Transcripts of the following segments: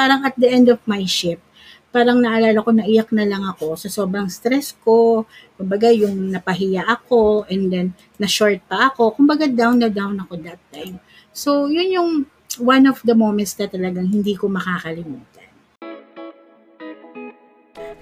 parang at the end of my shift, parang naalala ko naiyak na lang ako sa sobrang stress ko. Kumbaga yung napahiya ako and then na-short pa ako. Kumbaga down na down ako that time. So yun yung one of the moments na talagang hindi ko makakalimutan.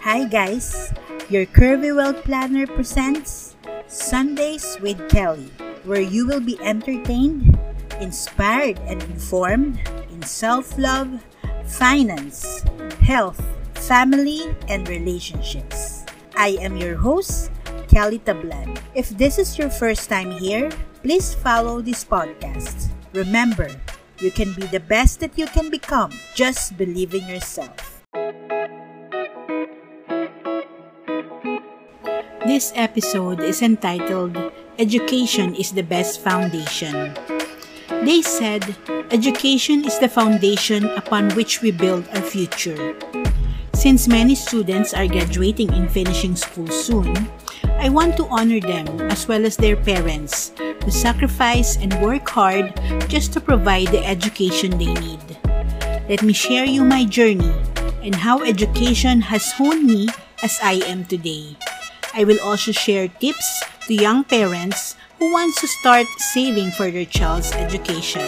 Hi guys, your Curvy Well Planner presents Sundays with Kelly, where you will be entertained, inspired, and informed in self love, finance, health, family, and relationships. I am your host, Kelly Tablan. If this is your first time here, please follow this podcast. Remember, you can be the best that you can become. Just believe in yourself. This episode is entitled Education is the Best Foundation. They said, Education is the foundation upon which we build our future. Since many students are graduating and finishing school soon, I want to honor them as well as their parents who sacrifice and work hard just to provide the education they need. Let me share you my journey and how education has honed me as I am today. I will also share tips to young parents who wants to start saving for their child's education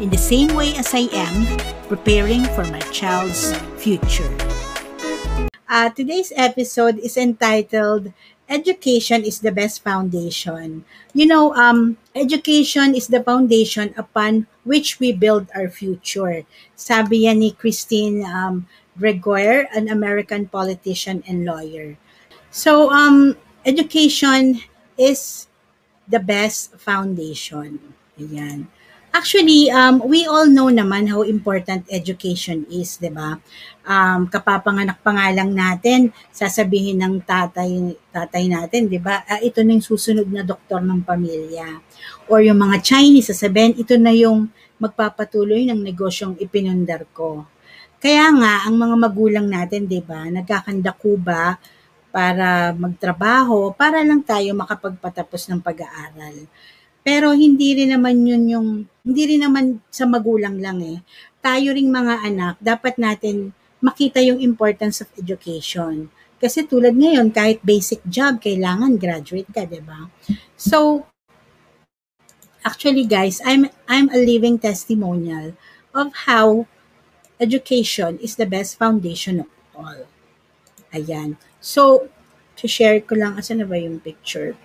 in the same way as I am preparing for my child's future. Uh, today's episode is entitled Education is the Best Foundation. You know, um, education is the foundation upon which we build our future. Sabi ni Christine um, Gregoire, an American politician and lawyer. So, um, education is the best foundation. Ayan. Actually, um, we all know naman how important education is, di ba? Um, kapapanganak pa nga lang natin, sasabihin ng tatay, tatay natin, di ba? Ah, ito na yung susunod na doktor ng pamilya. Or yung mga Chinese, sasabihin, ito na yung magpapatuloy ng negosyong ipinundar ko. Kaya nga, ang mga magulang natin, di ba, nagkakandakuba para magtrabaho, para lang tayo makapagpatapos ng pag-aaral. Pero hindi rin naman yun yung, hindi rin naman sa magulang lang eh. Tayo ring mga anak, dapat natin makita yung importance of education. Kasi tulad ngayon, kahit basic job, kailangan graduate ka, di ba? So, actually guys, I'm, I'm a living testimonial of how education is the best foundation of all. Ayan. So, to share ko lang, asa na ba yung picture?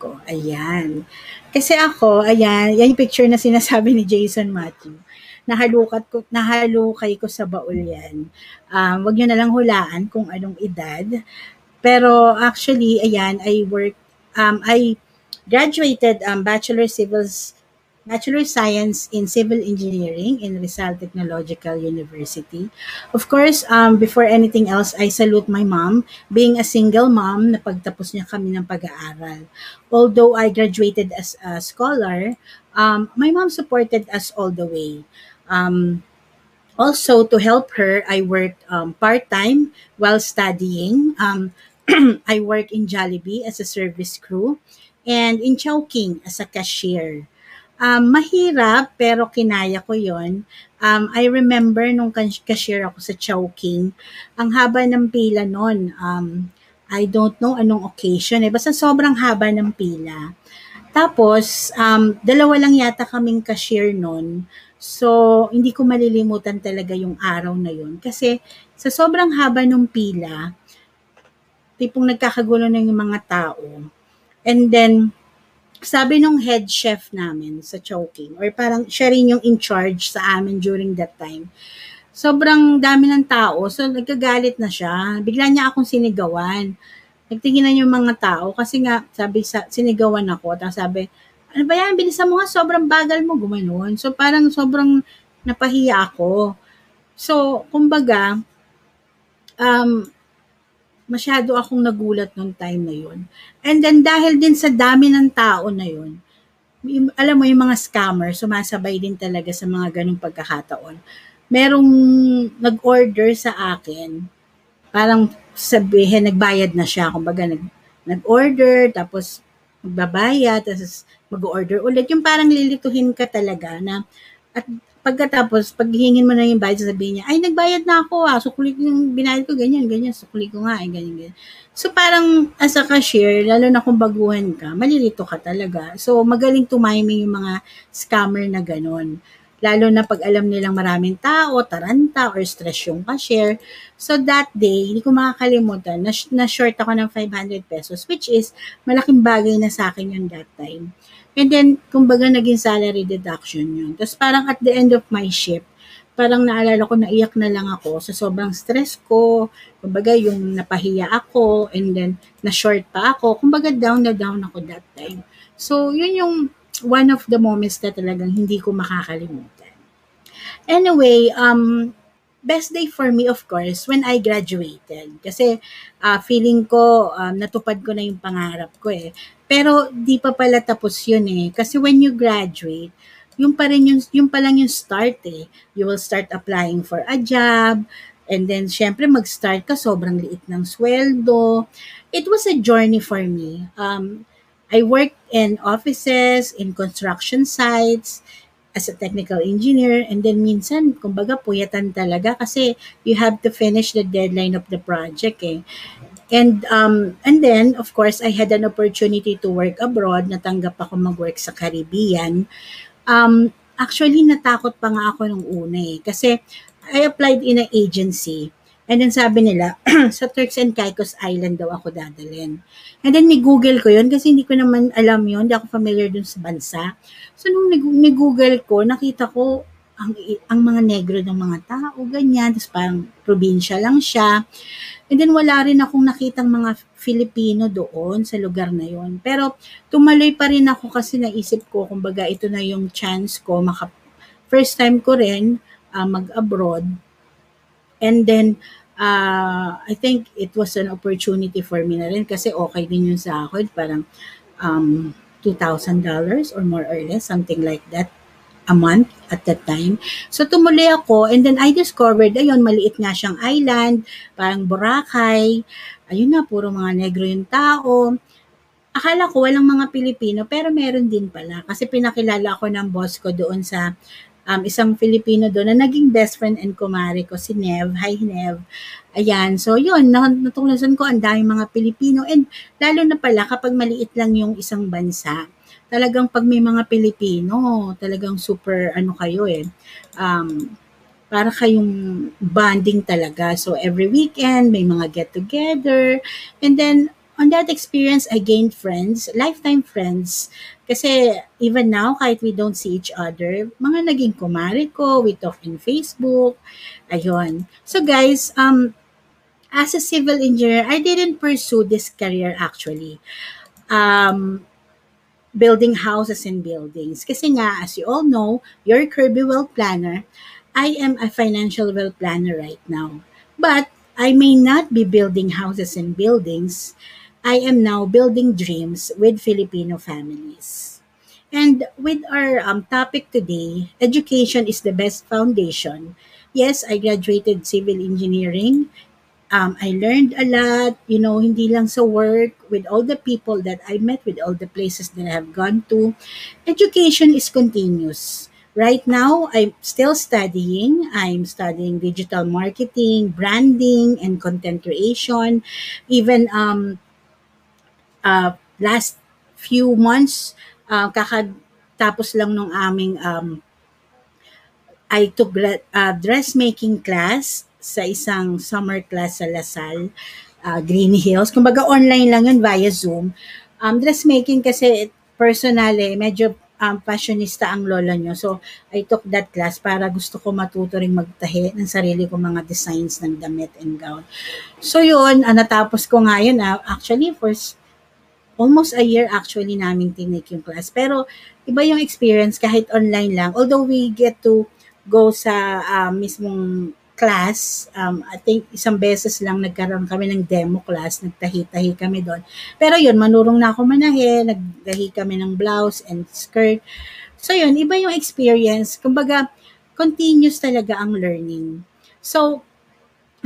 ko. Ayan. Kasi ako, ayan, yan yung picture na sinasabi ni Jason Matthew. Nahalukat ko, nahalukay ko sa baul yan. Um, wag nyo na lang hulaan kung anong edad. Pero actually, ayan, I work, um, I graduated um, Bachelor Civils Of Science in Civil Engineering in Rizal Technological University. Of course, um, before anything else, I salute my mom. Being a single mom, napagtapos niya kami ng pag-aaral. Although I graduated as a scholar, um, my mom supported us all the way. Um, also, to help her, I worked um, part-time while studying. Um, I work in Jollibee as a service crew and in Chowking as a cashier. Um, mahirap, pero kinaya ko yon. Um, I remember nung cashier ako sa Chowking, ang haba ng pila noon. Um, I don't know anong occasion eh. Basta sobrang haba ng pila. Tapos, um, dalawa lang yata kaming cashier noon. So, hindi ko malilimutan talaga yung araw na yun. Kasi, sa sobrang haba ng pila, tipong nagkakagulo na yung mga tao. And then, sabi nung head chef namin sa Chowking, or parang siya rin yung in charge sa amin during that time, sobrang dami ng tao, so nagkagalit na siya. Bigla niya akong sinigawan. Nagtingin na yung mga tao, kasi nga, sabi, sa, sinigawan ako, tapos sabi, ano ba yan, bilisan mo nga, sobrang bagal mo, gumanon. So parang sobrang napahiya ako. So, kumbaga, um, masyado akong nagulat nung time na yun. And then dahil din sa dami ng tao na yun, alam mo yung mga scammer, sumasabay din talaga sa mga ganong pagkakataon. Merong nag-order sa akin, parang sabihin, nagbayad na siya. Kumbaga, nag, nag-order, tapos magbabayad, tapos mag-order ulit. Yung parang lilituhin ka talaga na, at pagkatapos, pag hihingin mo na yung bayad, sasabihin niya, ay, nagbayad na ako ah, sukuli ko yung binayad ko, ganyan, ganyan, sukuli ko nga, eh, ganyan, ganyan. So, parang as a cashier, lalo na kung baguhan ka, malilito ka talaga. So, magaling tumiming yung mga scammer na ganon. Lalo na pag alam nilang maraming tao, taranta, or stress yung cashier. So, that day, hindi ko makakalimutan, na, na short ako ng 500 pesos, which is, malaking bagay na sa akin yun that time. And then, kumbaga, naging salary deduction yun. Tapos parang at the end of my shift, parang naalala ko, naiyak na lang ako sa sobrang stress ko. Kumbaga, yung napahiya ako, and then, na-short pa ako. Kumbaga, down na down ako that time. So, yun yung one of the moments na talagang hindi ko makakalimutan. Anyway, um, best day for me, of course, when I graduated. Kasi uh, feeling ko, um, natupad ko na yung pangarap ko eh. Pero di pa pala tapos yun eh. Kasi when you graduate, yung pa rin yung, yung pa lang yung start eh. You will start applying for a job, and then syempre mag-start ka, sobrang liit ng sweldo. It was a journey for me. Um, I worked in offices, in construction sites, as a technical engineer and then minsan kumbaga puyatan talaga kasi you have to finish the deadline of the project eh. And um and then of course I had an opportunity to work abroad, natanggap ako mag-work sa Caribbean. Um actually natakot pa nga ako nung una eh kasi I applied in an agency And then sabi nila, sa Turks and Caicos Island daw ako dadalhin. And then ni-google ko yun kasi hindi ko naman alam yun, hindi ako familiar dun sa bansa. So nung ni-google ko, nakita ko ang, ang mga negro ng mga tao, ganyan. Tapos parang probinsya lang siya. And then wala rin akong nakitang mga Filipino doon sa lugar na yon. Pero tumaloy pa rin ako kasi naisip ko, kumbaga ito na yung chance ko, maka, first time ko rin uh, mag-abroad. And then, uh, I think it was an opportunity for me na rin kasi okay din yun sa akin. Parang um, $2,000 or more or less, something like that a month at that time. So tumuloy ako and then I discovered, ayun, maliit nga siyang island, parang Boracay. Ayun na, puro mga negro yung tao. Akala ko walang mga Pilipino pero meron din pala kasi pinakilala ako ng boss ko doon sa um, isang Filipino doon na naging best friend and kumare ko, si Nev. Hi, Nev. Ayan. So, yun. Natuklasan ko ang daming mga Pilipino. And lalo na pala kapag maliit lang yung isang bansa, talagang pag may mga Pilipino, talagang super ano kayo eh. Um, para kayong bonding talaga. So, every weekend, may mga get-together. And then, on that experience, I gained friends, lifetime friends. Kasi even now, kahit we don't see each other, mga naging kumari ko, we talk in Facebook, ayun. So guys, um, as a civil engineer, I didn't pursue this career actually. Um, building houses and buildings. Kasi nga, as you all know, your Kirby Wealth Planner, I am a financial wealth planner right now. But I may not be building houses and buildings, I am now building dreams with Filipino families. And with our um, topic today, education is the best foundation. Yes, I graduated civil engineering. Um, I learned a lot, you know, hindi lang sa work, with all the people that I met, with all the places that I have gone to. Education is continuous. Right now, I'm still studying. I'm studying digital marketing, branding, and content creation. Even um, uh, last few months, uh, kakatapos lang nung aming um, I took uh, dressmaking class sa isang summer class sa Lasal, uh, Green Hills. Kumbaga online lang yun via Zoom. Um, dressmaking kasi personal eh, medyo um, fashionista ang lola nyo. So, I took that class para gusto ko matuto rin magtahi ng sarili ko mga designs ng damit and gown. So, yun, uh, natapos ko nga yun. Uh, actually, first almost a year actually namin tinake yung class. Pero iba yung experience kahit online lang. Although we get to go sa uh, mismong class, um, I think isang beses lang nagkaroon kami ng demo class, nagtahi-tahi kami doon. Pero yun, manurong na ako manahe, nagtahi kami ng blouse and skirt. So yun, iba yung experience. Kumbaga, continuous talaga ang learning. So,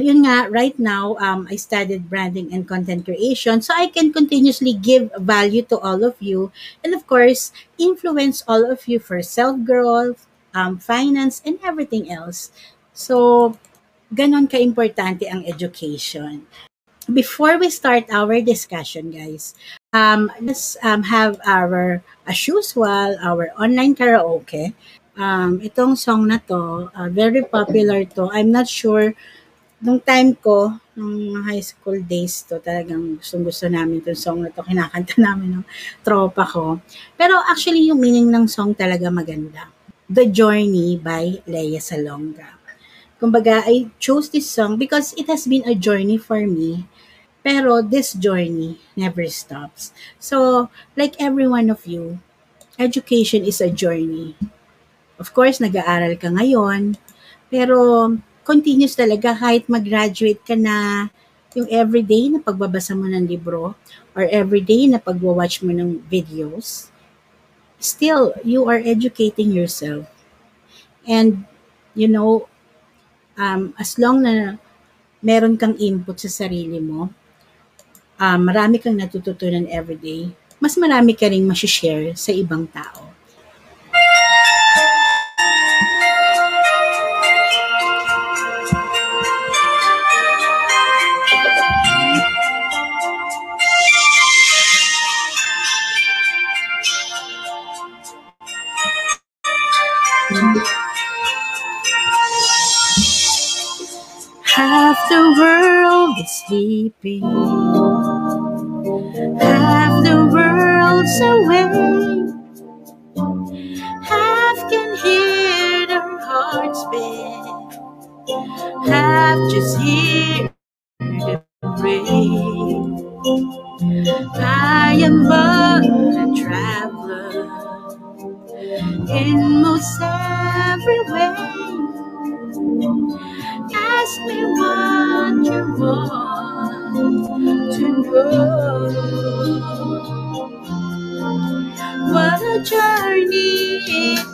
yun nga, right now, um, I studied branding and content creation so I can continuously give value to all of you and of course, influence all of you for self-growth, um, finance, and everything else. So, ganon ka-importante ang education. Before we start our discussion, guys, um, let's um, have our, as usual, our online karaoke. Um, itong song na to, uh, very popular to. I'm not sure, nung time ko, nung high school days to, talagang gustong gusto namin itong song na to. Kinakanta namin ng tropa ko. Pero actually, yung meaning ng song talaga maganda. The Journey by Leia Salonga. Kumbaga, I chose this song because it has been a journey for me pero this journey never stops. So, like every one of you, education is a journey. Of course, nag-aaral ka ngayon, pero continuous talaga kahit mag-graduate ka na, yung everyday na pagbabasa mo ng libro or everyday na pagwa-watch mo ng videos, still, you are educating yourself. And, you know, um, as long na meron kang input sa sarili mo, um, marami kang natututunan everyday, mas marami ka rin share sa ibang tao. The world is sleeping Half the world's awake. Half can hear their hearts beat. Half just hear the rain. I am but a traveler in most every way. Ask me what you want to know. What a journey it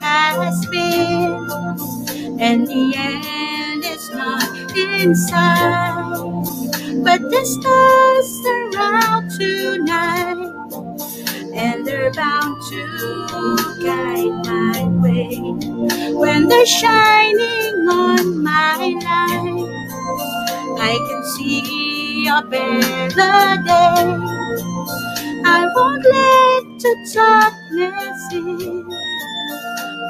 has been, and the end is not in sight. But the stars are out tonight, and they're bound to guide my way. When they're shining on my life, I can see a better day. I won't let the darkness in.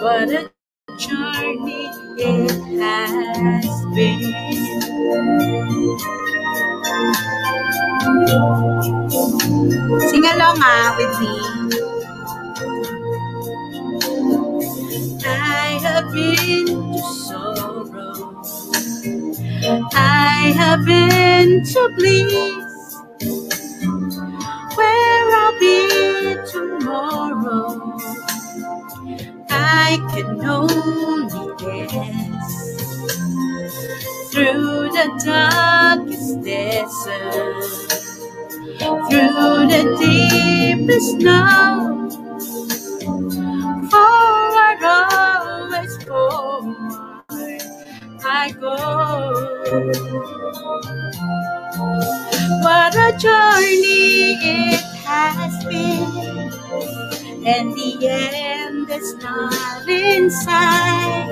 What a journey it has been. Sing along ah, with me. I have been to sorrow. I have been to bliss. Where I'll be tomorrow, I can only guess. Through the darkest desert, through the deepest snow, forward always forward I go. What a journey it has been, and the end is not in sight.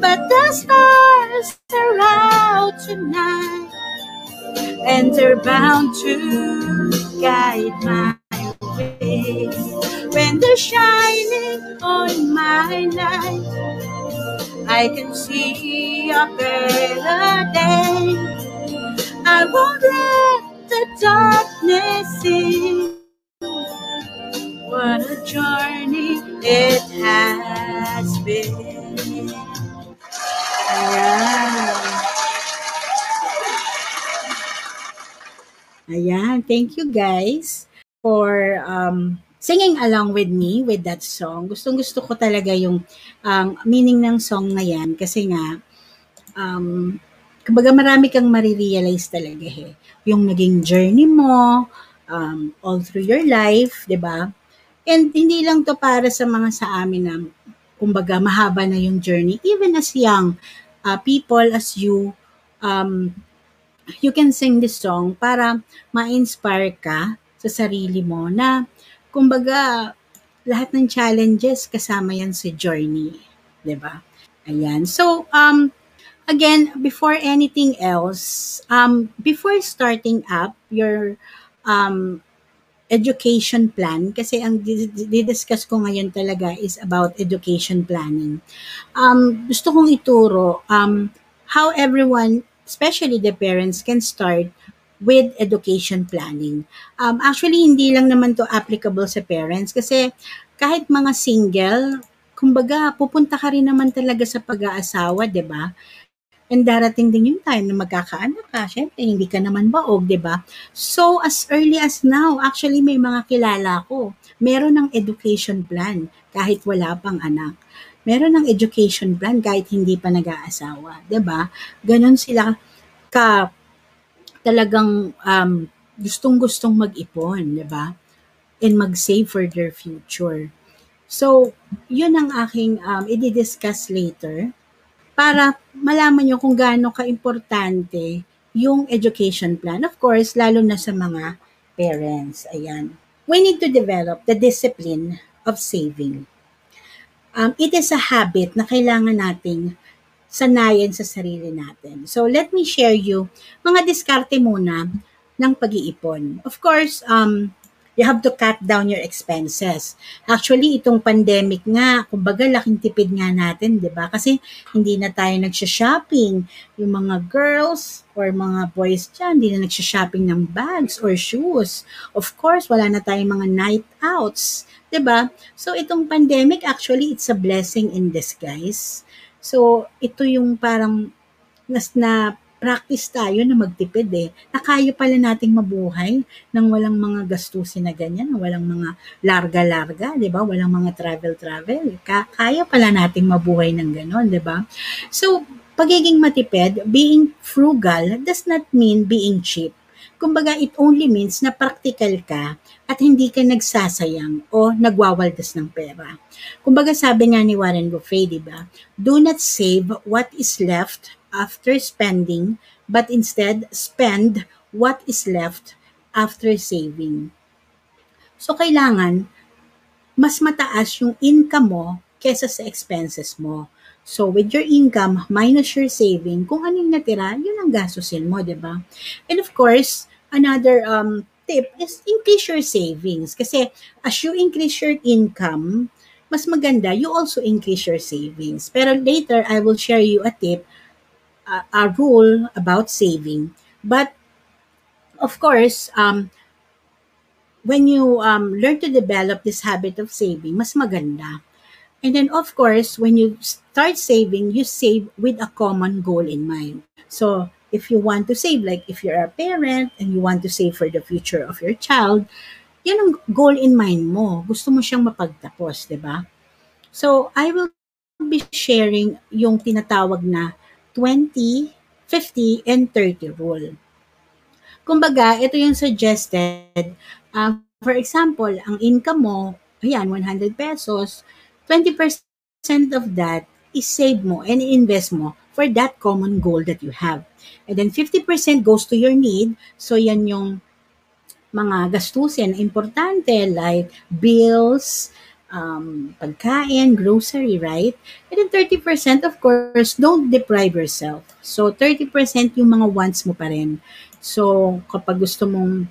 But the stars are out tonight, and they're bound to guide my way. When they're shining on my life, I can see a better day. I won't let the darkness in. What a journey it has been. Ayan. Ayan. Thank you guys for um, singing along with me with that song. Gustong gusto ko talaga yung um, meaning ng song na yan kasi nga um, kumbaga marami kang marirealize talaga eh. Yung naging journey mo, um, all through your life, di ba? And hindi lang to para sa mga sa amin na kumbaga mahaba na yung journey. Even as young uh, people as you, um, you can sing this song para ma-inspire ka sa sarili mo na kumbaga lahat ng challenges kasama yan sa journey, 'di ba? Ayan. So, um again, before anything else, um before starting up your um education plan kasi ang didiscuss ko ngayon talaga is about education planning. Um, gusto kong ituro um, how everyone, especially the parents, can start with education planning. Um, actually, hindi lang naman to applicable sa parents kasi kahit mga single, kumbaga, pupunta ka rin naman talaga sa pag-aasawa, 'di ba? And darating din yung time na magkakaanak ka. Siyempre, hindi ka naman baog, di ba? So, as early as now, actually may mga kilala ko. Meron ng education plan kahit wala pang anak. Meron ng education plan kahit hindi pa nag-aasawa. Di ba? Ganon sila ka talagang um, gustong-gustong mag-ipon, di ba? And mag-save for their future. So, yun ang aking um, i-discuss later para malaman nyo kung gaano ka-importante yung education plan. Of course, lalo na sa mga parents. Ayan. We need to develop the discipline of saving. Um, it is a habit na kailangan nating sanayin sa sarili natin. So, let me share you mga diskarte muna ng pag-iipon. Of course, um, you have to cut down your expenses. Actually, itong pandemic nga, kumbaga laking tipid nga natin, di ba? Kasi hindi na tayo nagsha-shopping. Yung mga girls or mga boys dyan, hindi na nagsha-shopping ng bags or shoes. Of course, wala na tayong mga night outs. 'di ba? So itong pandemic actually it's a blessing in disguise. So ito yung parang nas na practice tayo na magtipid eh. Na kaya pala nating mabuhay nang walang mga gastusin na ganyan, walang mga larga-larga, di ba? Walang mga travel-travel. kaya pala nating mabuhay ng ganon, di ba? So, pagiging matipid, being frugal does not mean being cheap. Kumbaga, it only means na practical ka at hindi ka nagsasayang o nagwawaldas ng pera. Kumbaga, sabi nga ni Warren Buffett, di ba? Do not save what is left after spending, but instead spend what is left after saving. So, kailangan mas mataas yung income mo kesa sa expenses mo. So, with your income minus your saving, kung ano yung natira, yun ang gastusin mo, di ba? And of course, another um, tip is increase your savings. Kasi as you increase your income, mas maganda, you also increase your savings. Pero later, I will share you a tip a, rule about saving. But of course, um, when you um, learn to develop this habit of saving, mas maganda. And then, of course, when you start saving, you save with a common goal in mind. So, if you want to save, like if you're a parent and you want to save for the future of your child, yan ang goal in mind mo. Gusto mo siyang mapagtapos, di ba? So, I will be sharing yung tinatawag na 20, 50, and 30 rule. Kumbaga, ito yung suggested. Uh, for example, ang income mo, ayan, 100 pesos, 20% of that is save mo and invest mo for that common goal that you have. And then 50% goes to your need. So, yan yung mga gastusin importante like bills, um, pagkain, grocery, right? And then 30% of course, don't deprive yourself. So 30% yung mga wants mo pa rin. So kapag gusto mong,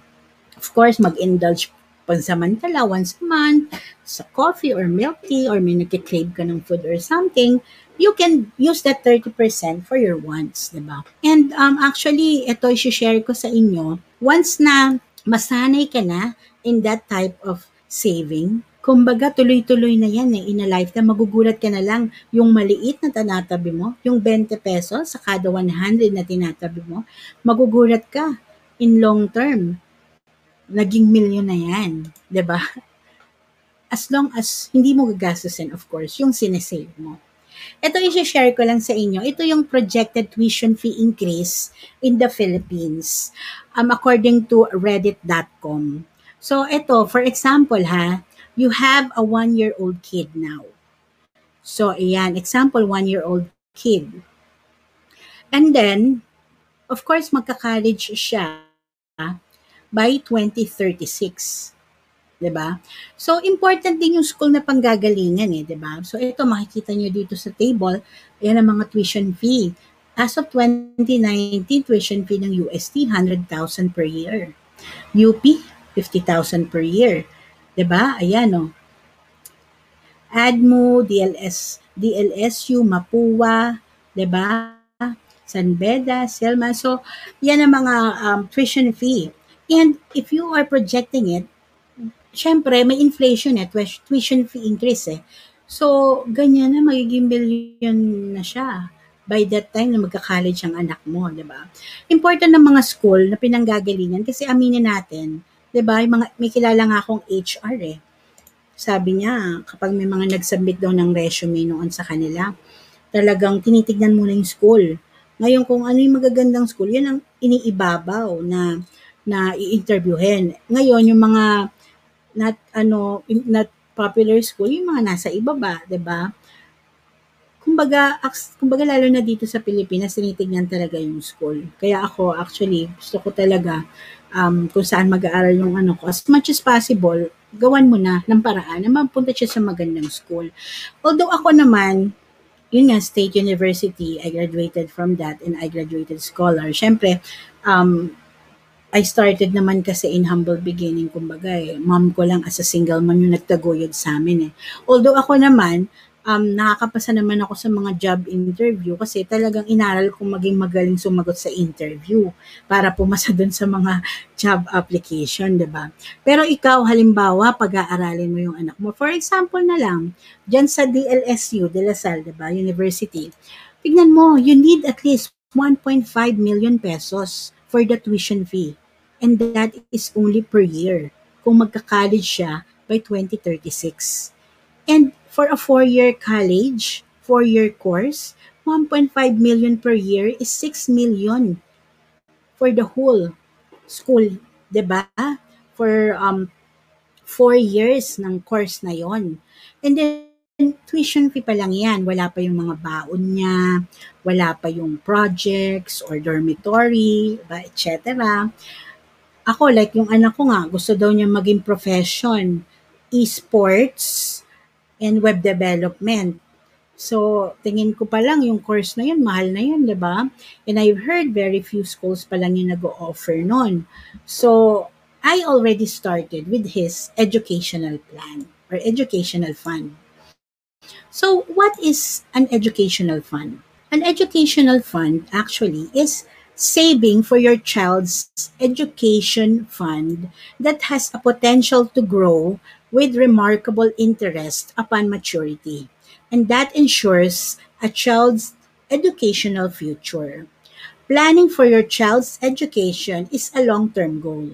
of course, mag-indulge pansamantala once a month sa coffee or milk tea or may nagkikrave ka ng food or something, you can use that 30% for your wants, di ba? And um, actually, ito i-share ko sa inyo, once na masanay ka na in that type of saving, Kumbaga, tuloy-tuloy na yan eh. In a lifetime, magugulat ka na lang yung maliit na tinatabi mo, yung 20 pesos sa kada 100 na tinatabi mo, magugulat ka in long term. Naging milyon na yan. ba diba? As long as hindi mo gagastusin, of course, yung sinesave mo. Ito i-share ko lang sa inyo. Ito yung projected tuition fee increase in the Philippines um, according to reddit.com. So ito, for example ha, you have a one-year-old kid now. So, ayan, example, one-year-old kid. And then, of course, magka-college siya by 2036. 'di ba? So important din yung school na panggagalingan eh, 'di ba? So ito makikita niyo dito sa table, yan ang mga tuition fee. As of 2019, tuition fee ng UST 100,000 per year. UP 50,000 per year. 'Di ba? Ayan oh. ADMO, DLS, DLSU, Mapua, 'di ba? San Beda, Selma. So, yan ang mga um, tuition fee. And if you are projecting it, syempre may inflation eh, tuition fee increase eh. So, ganyan na magiging billion na siya by that time na magka-college ang anak mo, 'di ba? Important ng mga school na pinanggagalingan kasi aminin natin, 'di ba? Mga may kilala nga akong HR eh. Sabi niya, kapag may mga nag-submit daw ng resume noon sa kanila, talagang tinitignan muna yung school. Ngayon kung ano yung magagandang school, yan ang iniibabaw na na i-interviewin. Ngayon yung mga not ano not popular school, yung mga nasa ibaba, 'di ba? Kumbaga, kumbaga lalo na dito sa Pilipinas, tinitignan talaga yung school. Kaya ako actually gusto ko talaga um, kung saan mag-aaral yung ano ko. As much as possible, gawan mo na ng paraan na mapunta siya sa magandang school. Although ako naman, yun nga, State University, I graduated from that and I graduated scholar. Siyempre, um, I started naman kasi in humble beginning, kumbaga eh. Mom ko lang as a single mom yung nagtaguyod sa amin eh. Although ako naman, um, nakakapasa naman ako sa mga job interview kasi talagang inaral kong maging magaling sumagot sa interview para pumasa dun sa mga job application, di ba? Pero ikaw, halimbawa, pag-aaralin mo yung anak mo. For example na lang, dyan sa DLSU, De La Salle, di ba, University, tignan mo, you need at least 1.5 million pesos for the tuition fee. And that is only per year kung magka-college siya by 2036. And for a four-year college, four-year course, 1.5 million per year is 6 million for the whole school, 'di ba? For um four years ng course na 'yon. And then tuition fee pa lang 'yan, wala pa yung mga baon niya, wala pa yung projects or dormitory, ba, etc. Ako like yung anak ko nga, gusto daw niya maging profession, esports, and web development. So, tingin ko pa lang yung course na yun, mahal na yun, di ba? And I've heard very few schools pa lang yung nag-offer nun. So, I already started with his educational plan or educational fund. So, what is an educational fund? An educational fund actually is saving for your child's education fund that has a potential to grow with remarkable interest upon maturity, and that ensures a child's educational future. Planning for your child's education is a long term goal,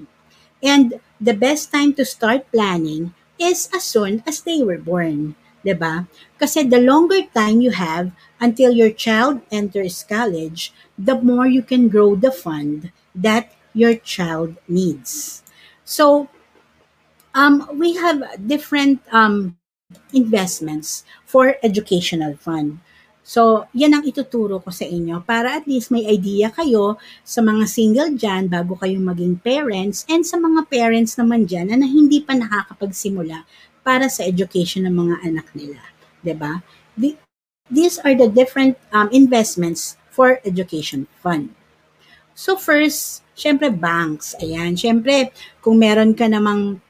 and the best time to start planning is as soon as they were born. Diba? Kasi the longer time you have until your child enters college, the more you can grow the fund that your child needs. So, um, we have different um, investments for educational fund. So, yan ang ituturo ko sa inyo para at least may idea kayo sa mga single dyan bago kayo maging parents and sa mga parents naman dyan na, na hindi pa nakakapagsimula para sa education ng mga anak nila. ba? Diba? The, these are the different um, investments for education fund. So first, syempre banks. Ayan, syempre kung meron ka namang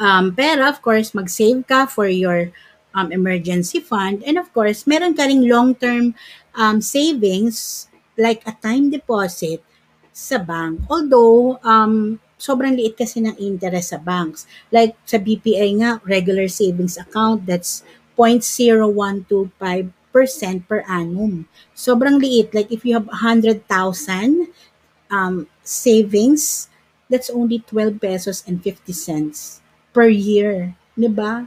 um, pera, of course, mag-save ka for your um, emergency fund. And of course, meron ka ring long-term um, savings like a time deposit sa bank. Although, um, sobrang liit kasi ng interest sa banks. Like sa BPI nga, regular savings account, that's 0.0125% per annum. Sobrang liit. Like if you have 100,000 um, savings, that's only 12 pesos and 50 cents per year, 'di ba?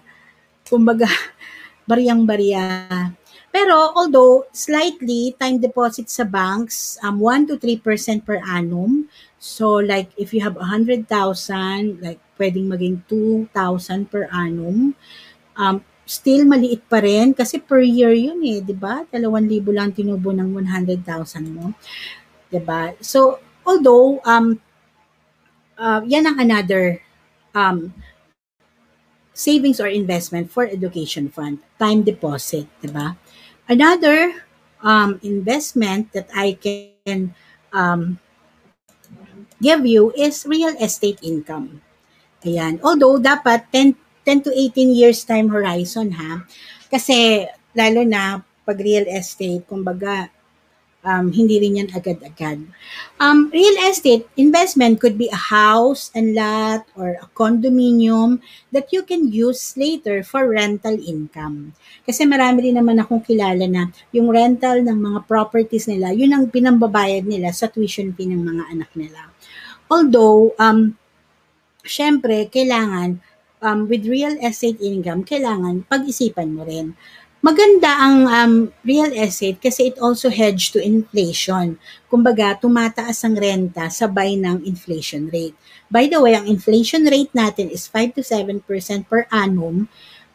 Kumbaga, bariyang-bariya. Pero although slightly time deposit sa banks um 1 to 3% per annum. So like if you have 100,000, like pwedeng maging 2,000 per annum. Um still maliit pa rin kasi per year 'yun eh, 'di ba? 2,000 lang tinubo ng 100,000 mo. 'Di ba? So although um uh, yan ang another um savings or investment for education fund, time deposit, diba? Another um, investment that I can um, give you is real estate income. Ayan. Although, dapat 10, 10 to 18 years time horizon ha. Kasi, lalo na pag real estate, kumbaga, um, hindi rin yan agad-agad. Um, real estate investment could be a house and lot or a condominium that you can use later for rental income. Kasi marami rin naman akong kilala na yung rental ng mga properties nila, yun ang pinambabayad nila sa tuition fee ng mga anak nila. Although, um, syempre, kailangan, um, with real estate income, kailangan pag-isipan mo rin. Maganda ang um, real estate kasi it also hedge to inflation. Kumbaga, tumataas ang renta sabay ng inflation rate. By the way, ang inflation rate natin is 5 to 7% per annum.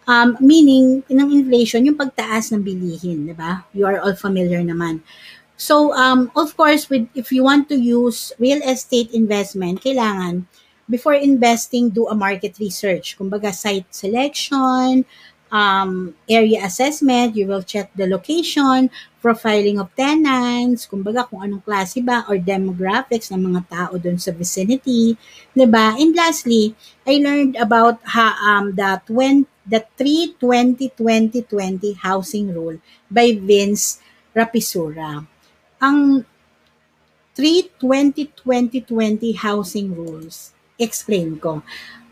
Um, meaning, ng inflation, yung pagtaas ng bilihin, di ba? You are all familiar naman. So, um, of course, with if you want to use real estate investment, kailangan before investing, do a market research. Kumbaga, site selection, um, area assessment, you will check the location, profiling of tenants, kumbaga kung anong klase ba or demographics ng mga tao doon sa vicinity, 'di ba? And lastly, I learned about ha, um, the 20, the 3-20-20-20 housing rule by Vince Rapisura ang 3-20-20-20 housing rules, explain ko.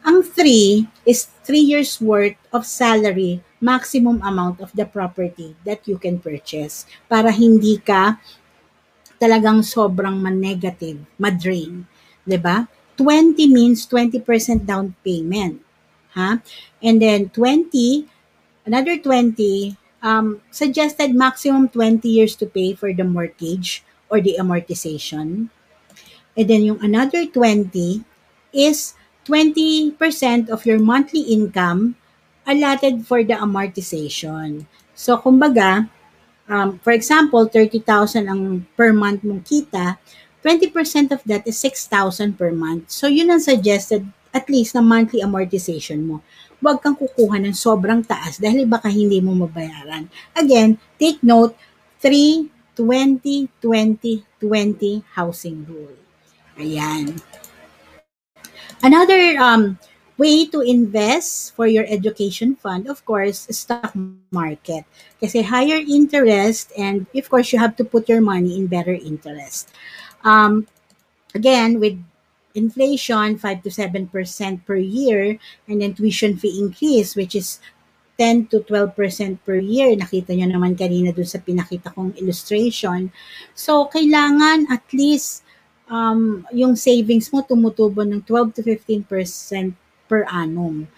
Ang 3 is 3 years worth of salary, maximum amount of the property that you can purchase para hindi ka talagang sobrang man-negative, ma-drain. ba? Diba? 20 means 20% down payment. Ha? And then 20, another 20 um, suggested maximum 20 years to pay for the mortgage or the amortization. And then yung another 20 is 20% of your monthly income allotted for the amortization. So, kumbaga, um, for example, 30,000 ang per month mong kita, 20% of that is 6,000 per month. So, yun ang suggested at least na monthly amortization mo huwag kang kukuha ng sobrang taas dahil baka hindi mo mabayaran. Again, take note, 3, 20, 20, 20 housing rule. Ayan. Another um, way to invest for your education fund, of course, stock market. Kasi higher interest and of course, you have to put your money in better interest. Um, again, with inflation 5 to 7% per year and then tuition fee increase which is 10 to 12% per year. Nakita nyo naman kanina dun sa pinakita kong illustration. So, kailangan at least um, yung savings mo tumutubo ng 12 to 15% per annum.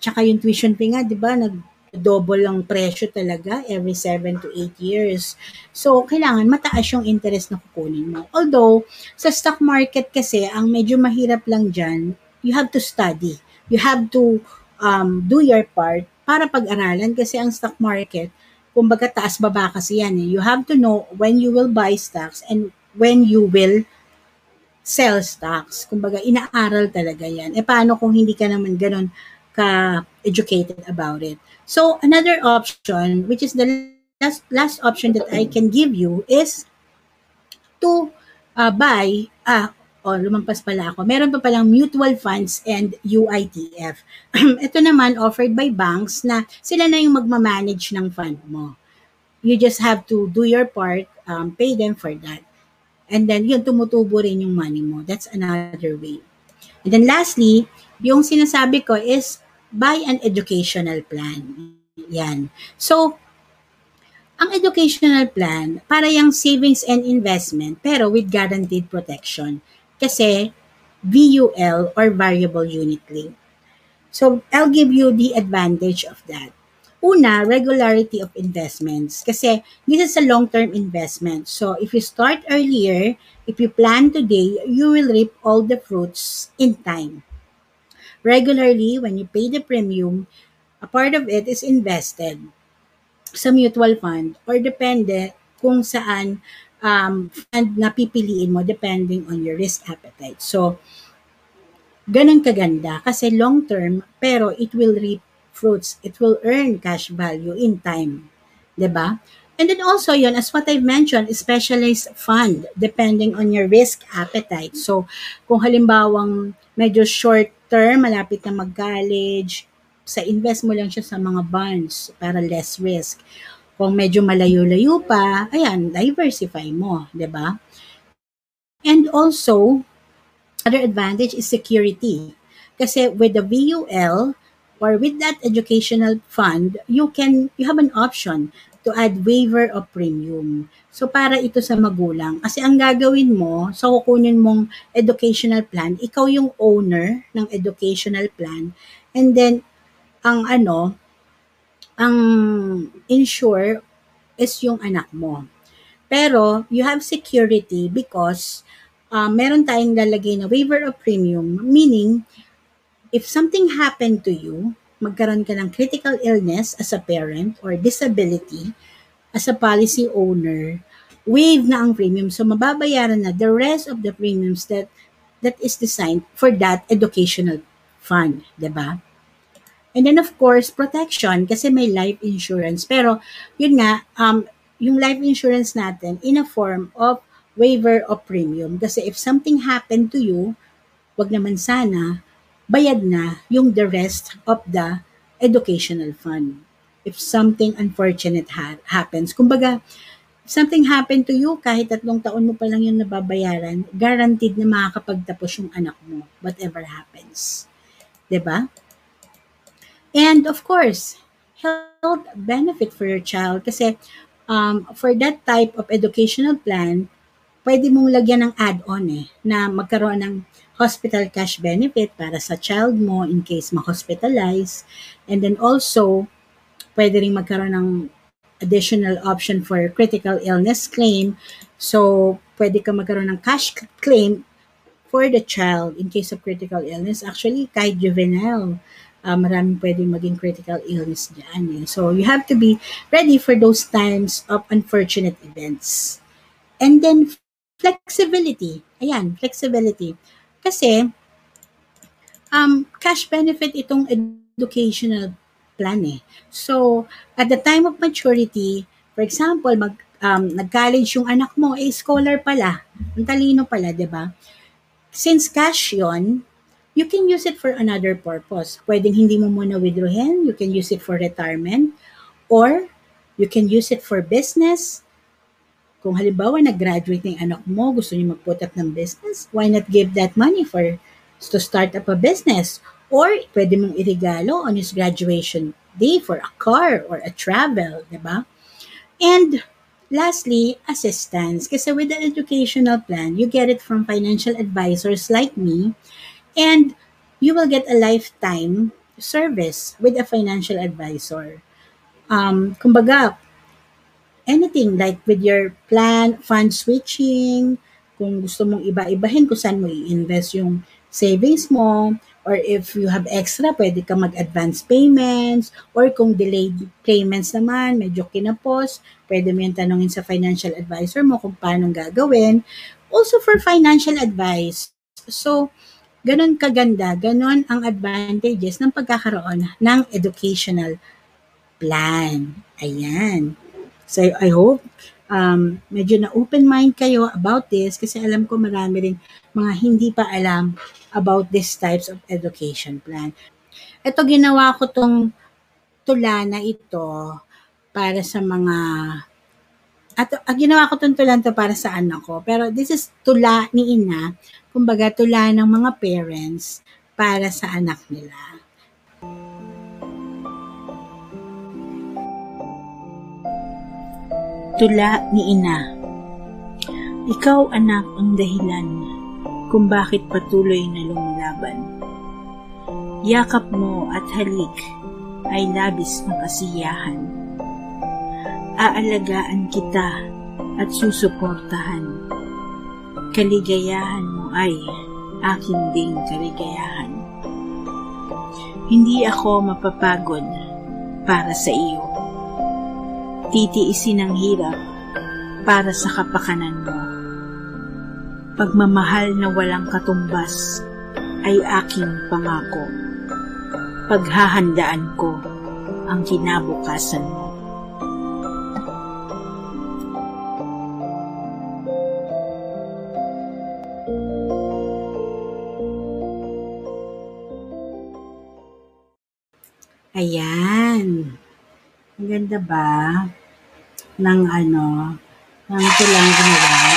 Tsaka yung tuition fee nga, di ba, nag double ang presyo talaga every 7 to 8 years. So, kailangan mataas yung interest na kukunin mo. Although, sa stock market kasi, ang medyo mahirap lang dyan, you have to study. You have to um, do your part para pag-aralan kasi ang stock market, kumbaga taas baba kasi yan eh. You have to know when you will buy stocks and when you will sell stocks. Kumbaga, inaaral talaga yan. E paano kung hindi ka naman ganun ka-educated about it? So another option, which is the last, last option that I can give you is to uh, buy, ah, oh, lumampas pala ako. Meron pa palang mutual funds and UITF. Ito naman offered by banks na sila na yung magmamanage ng fund mo. You just have to do your part, um, pay them for that. And then, yun, tumutubo rin yung money mo. That's another way. And then lastly, yung sinasabi ko is buy an educational plan. Yan. So, ang educational plan, para yung savings and investment, pero with guaranteed protection. Kasi, VUL or variable unit link. So, I'll give you the advantage of that. Una, regularity of investments. Kasi this is a long-term investment. So, if you start earlier, if you plan today, you will reap all the fruits in time. Regularly, when you pay the premium, a part of it is invested sa mutual fund or depende kung saan um, fund na pipiliin mo depending on your risk appetite. So, ganun kaganda kasi long term pero it will reap fruits. It will earn cash value in time. ba? And then also yon as what I've mentioned, specialized fund depending on your risk appetite. So, kung halimbawang medyo short term, malapit na mag-college, sa invest mo lang siya sa mga bonds para less risk. Kung medyo malayo-layo pa, ayan, diversify mo, 'di ba? And also, other advantage is security. Kasi with the VUL or with that educational fund, you can you have an option to add waiver of premium. So para ito sa magulang. Kasi ang gagawin mo, sa so kukunin mong educational plan, ikaw yung owner ng educational plan. And then ang ano, ang insure is yung anak mo. Pero you have security because uh, meron tayong lalagay na waiver of premium, meaning if something happened to you, magkaroon ka ng critical illness as a parent or disability as a policy owner, waive na ang premium. So, mababayaran na the rest of the premiums that that is designed for that educational fund, ba? And then, of course, protection kasi may life insurance. Pero, yun nga, um, yung life insurance natin in a form of waiver of premium. Kasi if something happened to you, wag naman sana, bayad na yung the rest of the educational fund. If something unfortunate ha- happens, kumbaga, something happened to you, kahit tatlong taon mo pa lang yung nababayaran, guaranteed na makakapagtapos yung anak mo, whatever happens. ba? Diba? And of course, health benefit for your child kasi um, for that type of educational plan, pwede mong lagyan ng add-on eh, na magkaroon ng hospital cash benefit para sa child mo in case ma-hospitalize. And then also, pwede rin magkaroon ng additional option for critical illness claim. So, pwede ka magkaroon ng cash claim for the child in case of critical illness. Actually, kahit juvenile, uh, maraming pwedeng maging critical illness dyan. Eh. So, you have to be ready for those times of unfortunate events. And then, flexibility. Ayan, flexibility. Kasi, um, cash benefit itong educational plan eh. So, at the time of maturity, for example, mag, um, nag-college yung anak mo, eh, scholar pala. Ang talino pala, di ba? Since cash yon you can use it for another purpose. Pwedeng hindi mo muna withdrawin, you can use it for retirement, or you can use it for business, kung halimbawa nag-graduate ng anak mo, gusto niyo mag-put up ng business, why not give that money for to start up a business? Or pwede mong irigalo on his graduation day for a car or a travel, di ba? And lastly, assistance. Kasi with the educational plan, you get it from financial advisors like me and you will get a lifetime service with a financial advisor. Um, kumbaga, anything like with your plan, fund switching, kung gusto mong iba-ibahin kung saan mo i-invest yung savings mo, or if you have extra, pwede ka mag-advance payments, or kung delayed payments naman, medyo kinapos, pwede mo yung tanongin sa financial advisor mo kung paano gagawin. Also for financial advice. So, ganun kaganda, ganun ang advantages ng pagkakaroon ng educational plan. Ayan. So I hope um, medyo na open mind kayo about this kasi alam ko marami rin mga hindi pa alam about these types of education plan. Ito ginawa ko tong tula na ito para sa mga at uh, ginawa ko tong tulan to para sa anak ko. Pero this is tula ni ina, kumbaga tula ng mga parents para sa anak nila. Tula ni Ina Ikaw anak ang dahilan kung bakit patuloy na lumalaban. Yakap mo at halik ay labis na kasiyahan. Aalagaan kita at susuportahan. Kaligayahan mo ay akin ding kaligayahan. Hindi ako mapapagod para sa iyo titiisin ang hirap para sa kapakanan mo. Pagmamahal na walang katumbas ay aking pangako. Paghahandaan ko ang kinabukasan mo. Ayan. Ang ganda ba? Ng ano, ng tulang ginawa.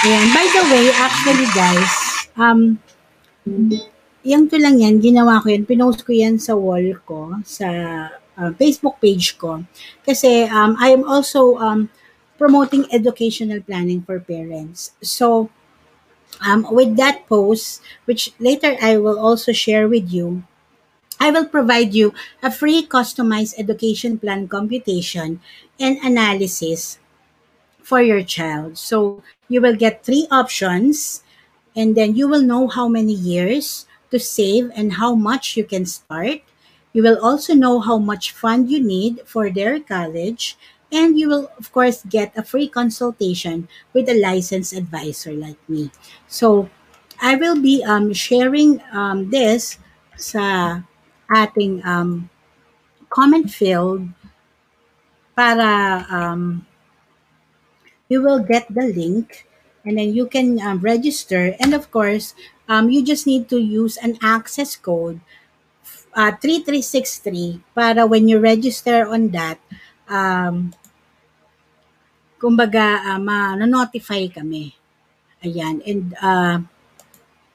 Ayan. By the way, actually guys, um, yung tulang yan, ginawa ko yan, pinost ko yan sa wall ko, sa uh, Facebook page ko. Kasi um, I am also um, promoting educational planning for parents. So, um, with that post, which later I will also share with you, I will provide you a free customized education plan computation and analysis for your child. So you will get three options and then you will know how many years to save and how much you can start. You will also know how much fund you need for their college and you will of course get a free consultation with a licensed advisor like me. So I will be um, sharing um, this sa ating um, comment field para um, you will get the link and then you can um, register. And of course um, you just need to use an access code uh, 3363 para when you register on that um, kumbaga uh, ma-notify kami. Ayan. And uh,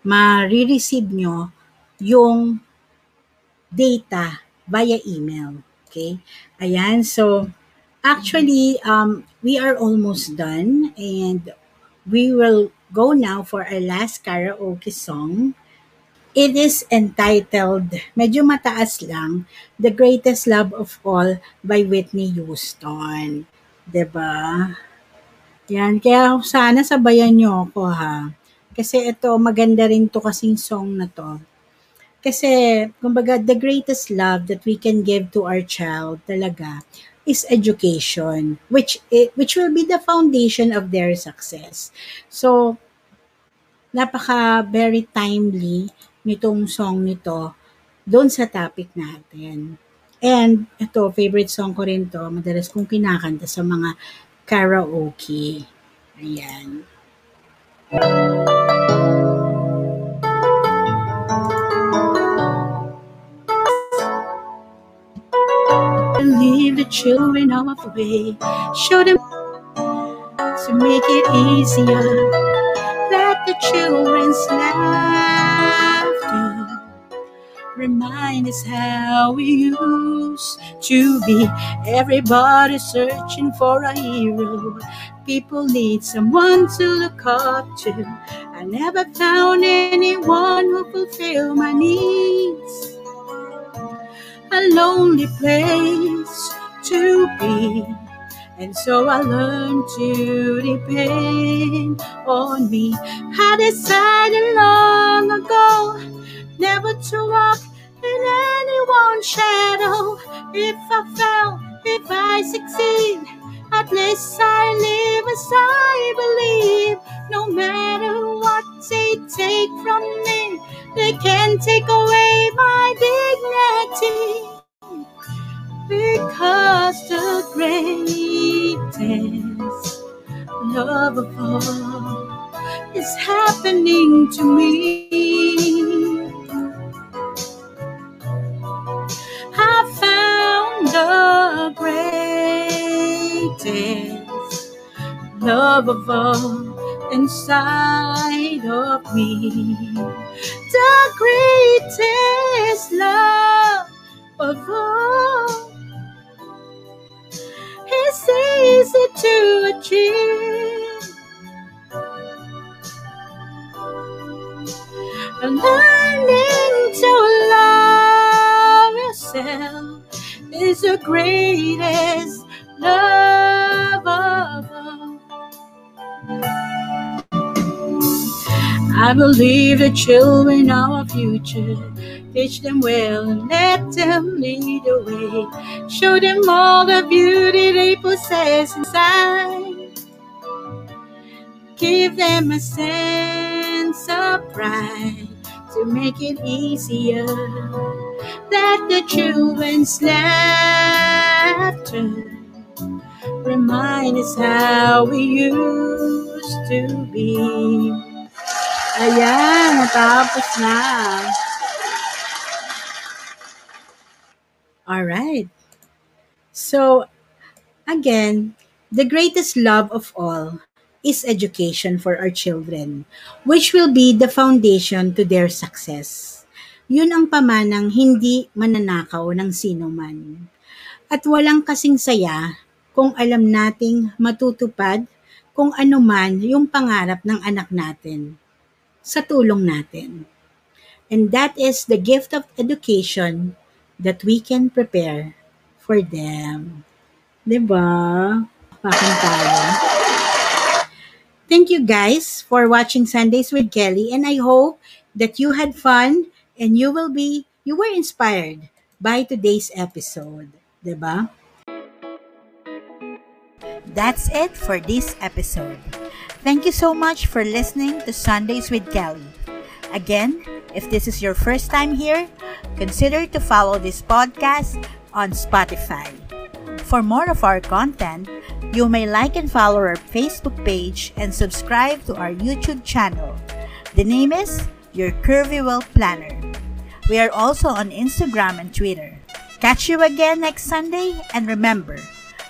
ma-receive nyo yung data via email. Okay? Ayan. So, actually, um, we are almost done and we will go now for our last karaoke song. It is entitled, medyo mataas lang, The Greatest Love of All by Whitney Houston. ba? Diba? Yan, kaya sana sabayan nyo ako ha. Kasi ito, maganda rin to kasing song na to. Kasi, kumbaga, the greatest love that we can give to our child talaga is education, which which will be the foundation of their success. So, napaka very timely nitong song nito doon sa topic natin. And ito, favorite song ko rin to. Madalas kong kinakanta sa mga karaoke. Ayan. Leave the children off the way. Show them to make it easier. Let the children's laughter remind us how we used to be. Everybody searching for a hero. People need someone to look up to. I never found anyone who fulfilled my needs a lonely place to be. And so I learned to depend on me. I decided long ago never to walk in anyone's shadow. If I fail, if I succeed, at least I live as I believe. No matter what they take from me, they can't take away my dignity. Because the greatest love of all is happening to me. I found the greatest love of all inside of me. The greatest love of all is easy to achieve. And learning to love yourself is the greatest love all. I believe the children are our future. Teach them well and let them lead the way. Show them all the beauty they possess inside. Give them a sense of pride to make it easier. Let the children's laughter remind us how we used to be. Ayan, natapos na. Alright. So, again, the greatest love of all is education for our children, which will be the foundation to their success. Yun ang pamanang hindi mananakaw ng sino man. At walang kasing saya kung alam nating matutupad kung ano man yung pangarap ng anak natin sa tulong natin. And that is the gift of education that we can prepare for them. Diba? Pakin tayo. Thank you guys for watching Sundays with Kelly and I hope that you had fun and you will be, you were inspired by today's episode. Diba? That's it for this episode. Thank you so much for listening to Sundays with Kelly. Again, if this is your first time here, consider to follow this podcast on Spotify. For more of our content, you may like and follow our Facebook page and subscribe to our YouTube channel. The name is Your Curvy Well Planner. We are also on Instagram and Twitter. Catch you again next Sunday and remember,